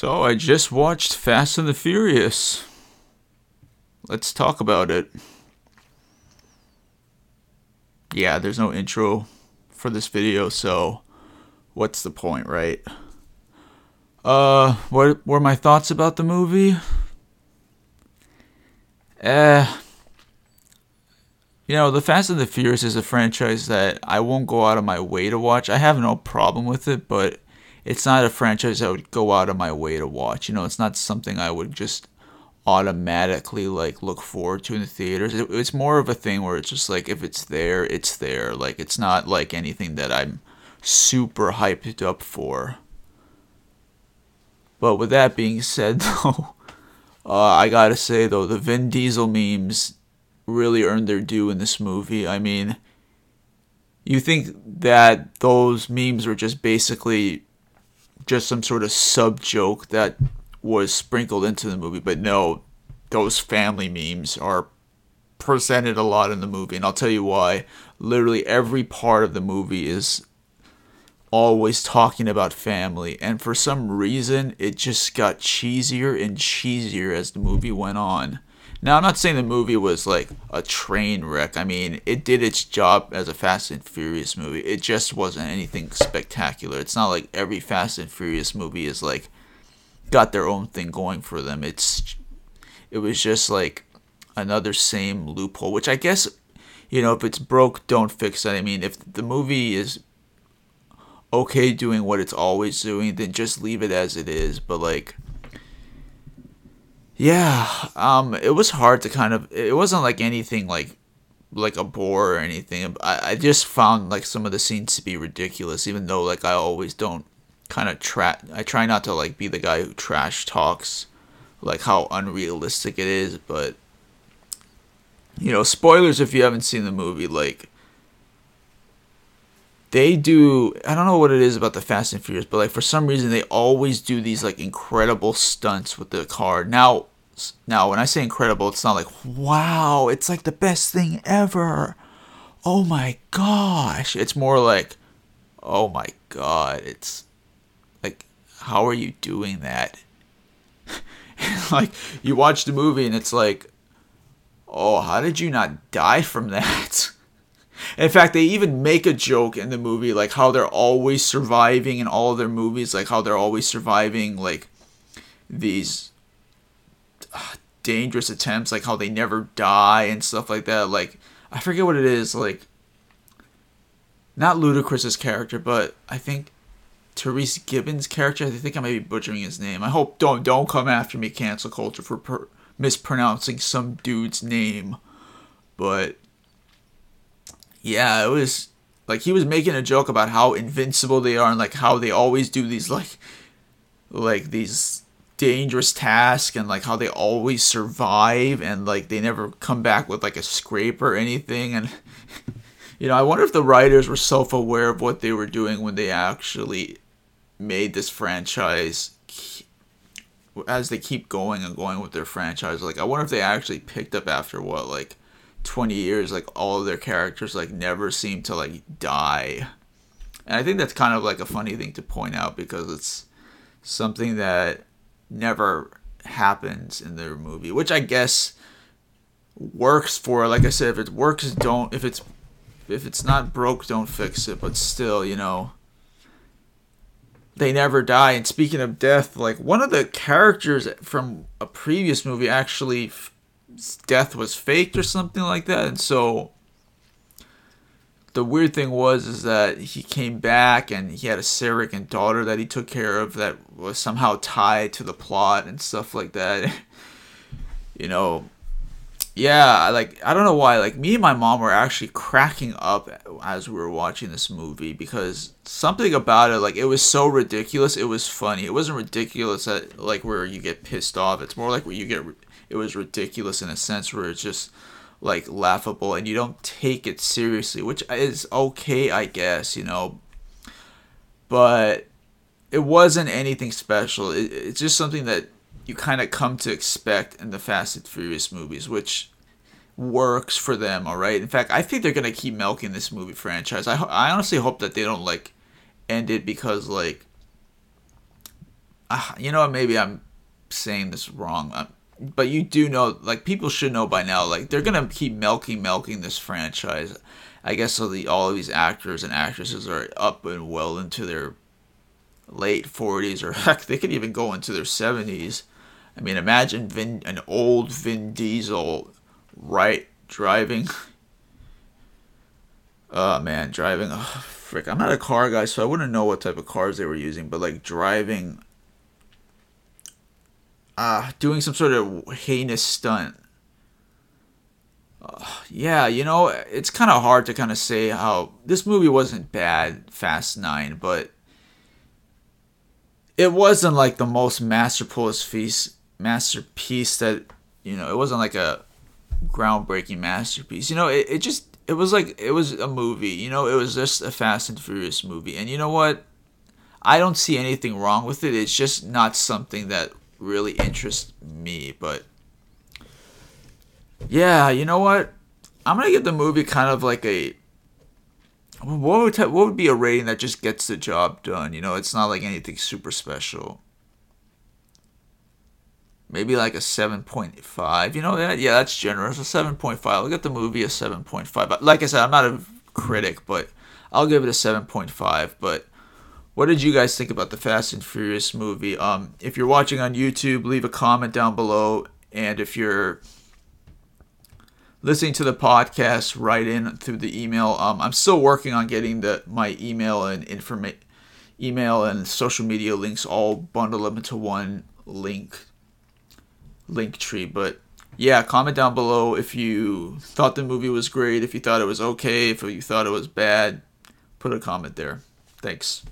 So I just watched Fast and the Furious. Let's talk about it. Yeah, there's no intro for this video, so what's the point, right? Uh, what were my thoughts about the movie? Eh, you know, The Fast and the Furious is a franchise that I won't go out of my way to watch. I have no problem with it, but it's not a franchise I would go out of my way to watch. You know, it's not something I would just automatically like look forward to in the theaters. It, it's more of a thing where it's just like if it's there, it's there. Like it's not like anything that I'm super hyped up for. But with that being said, though, uh, I gotta say though the Vin Diesel memes really earned their due in this movie. I mean, you think that those memes were just basically just some sort of sub joke that was sprinkled into the movie, but no, those family memes are presented a lot in the movie, and I'll tell you why. Literally every part of the movie is always talking about family, and for some reason, it just got cheesier and cheesier as the movie went on. Now, I'm not saying the movie was like a train wreck. I mean, it did its job as a Fast and Furious movie. It just wasn't anything spectacular. It's not like every Fast and Furious movie is like got their own thing going for them. It's it was just like another same loophole, which I guess you know, if it's broke, don't fix it. I mean, if the movie is okay doing what it's always doing, then just leave it as it is. But like yeah, um, it was hard to kind of. It wasn't like anything like like a bore or anything. I, I just found like some of the scenes to be ridiculous, even though like I always don't kind of tra- I try not to like be the guy who trash talks like how unrealistic it is, but you know, spoilers if you haven't seen the movie, like they do I don't know what it is about the Fast and Furious, but like for some reason they always do these like incredible stunts with the car. Now now when I say incredible, it's not like wow, it's like the best thing ever. Oh my gosh. It's more like oh my god, it's like how are you doing that? like you watch the movie and it's like oh, how did you not die from that? In fact, they even make a joke in the movie, like how they're always surviving in all their movies, like how they're always surviving, like these dangerous attempts, like how they never die and stuff like that. Like, I forget what it is, like, not Ludacris's character, but I think Tyrese Gibbons' character. I think I may be butchering his name. I hope don't don't come after me, cancel culture, for per- mispronouncing some dude's name. But yeah, it was like he was making a joke about how invincible they are and like how they always do these like like these dangerous task and like how they always survive and like they never come back with like a scrape or anything and you know, I wonder if the writers were self-aware of what they were doing when they actually made this franchise as they keep going and going with their franchise. Like I wonder if they actually picked up after what like 20 years like all of their characters like never seem to like die and i think that's kind of like a funny thing to point out because it's something that never happens in their movie which i guess works for like i said if it works don't if it's if it's not broke don't fix it but still you know they never die and speaking of death like one of the characters from a previous movie actually death was faked or something like that. And so the weird thing was is that he came back and he had a surrogate daughter that he took care of that was somehow tied to the plot and stuff like that. you know, yeah, like I don't know why. Like me and my mom were actually cracking up as we were watching this movie because something about it, like it was so ridiculous. It was funny. It wasn't ridiculous at like where you get pissed off. It's more like where you get it was ridiculous in a sense where it's just like laughable and you don't take it seriously, which is okay, I guess, you know. But it wasn't anything special. It, it's just something that you kind of come to expect in the Fast and Furious movies, which works for them, all right? In fact, I think they're going to keep milking this movie franchise. I, I honestly hope that they don't like end it because like uh, you know, maybe I'm saying this wrong, uh, but you do know, like people should know by now, like they're gonna keep milking, milking this franchise. I guess so. The all of these actors and actresses are up and well into their late 40s, or heck, they could even go into their 70s. I mean, imagine Vin, an old Vin Diesel, right, driving. Oh man, driving. Oh, frick, I'm not a car guy, so I wouldn't know what type of cars they were using, but like driving, uh, doing some sort of heinous stunt. Uh, yeah, you know, it's kind of hard to kind of say how this movie wasn't bad, Fast Nine, but it wasn't like the most masterpiece piece, masterpiece that you know. It wasn't like a groundbreaking masterpiece. You know, it, it just it was like it was a movie. You know, it was just a Fast and Furious movie. And you know what? I don't see anything wrong with it. It's just not something that really interests me. But yeah, you know what? I'm gonna give the movie kind of like a what would what would be a rating that just gets the job done? You know, it's not like anything super special. Maybe like a seven point five. You know that? Yeah, that's generous. A seven point five. I'll get the movie a seven point five. Like I said, I'm not a critic, but I'll give it a seven point five. But what did you guys think about the Fast and Furious movie? Um, if you're watching on YouTube, leave a comment down below, and if you're listening to the podcast, write in through the email. Um, I'm still working on getting the my email and informa- email and social media links all bundled up into one link Linktree. But yeah, comment down below if you thought the movie was great, if you thought it was okay, if you thought it was bad. Put a comment there. Thanks.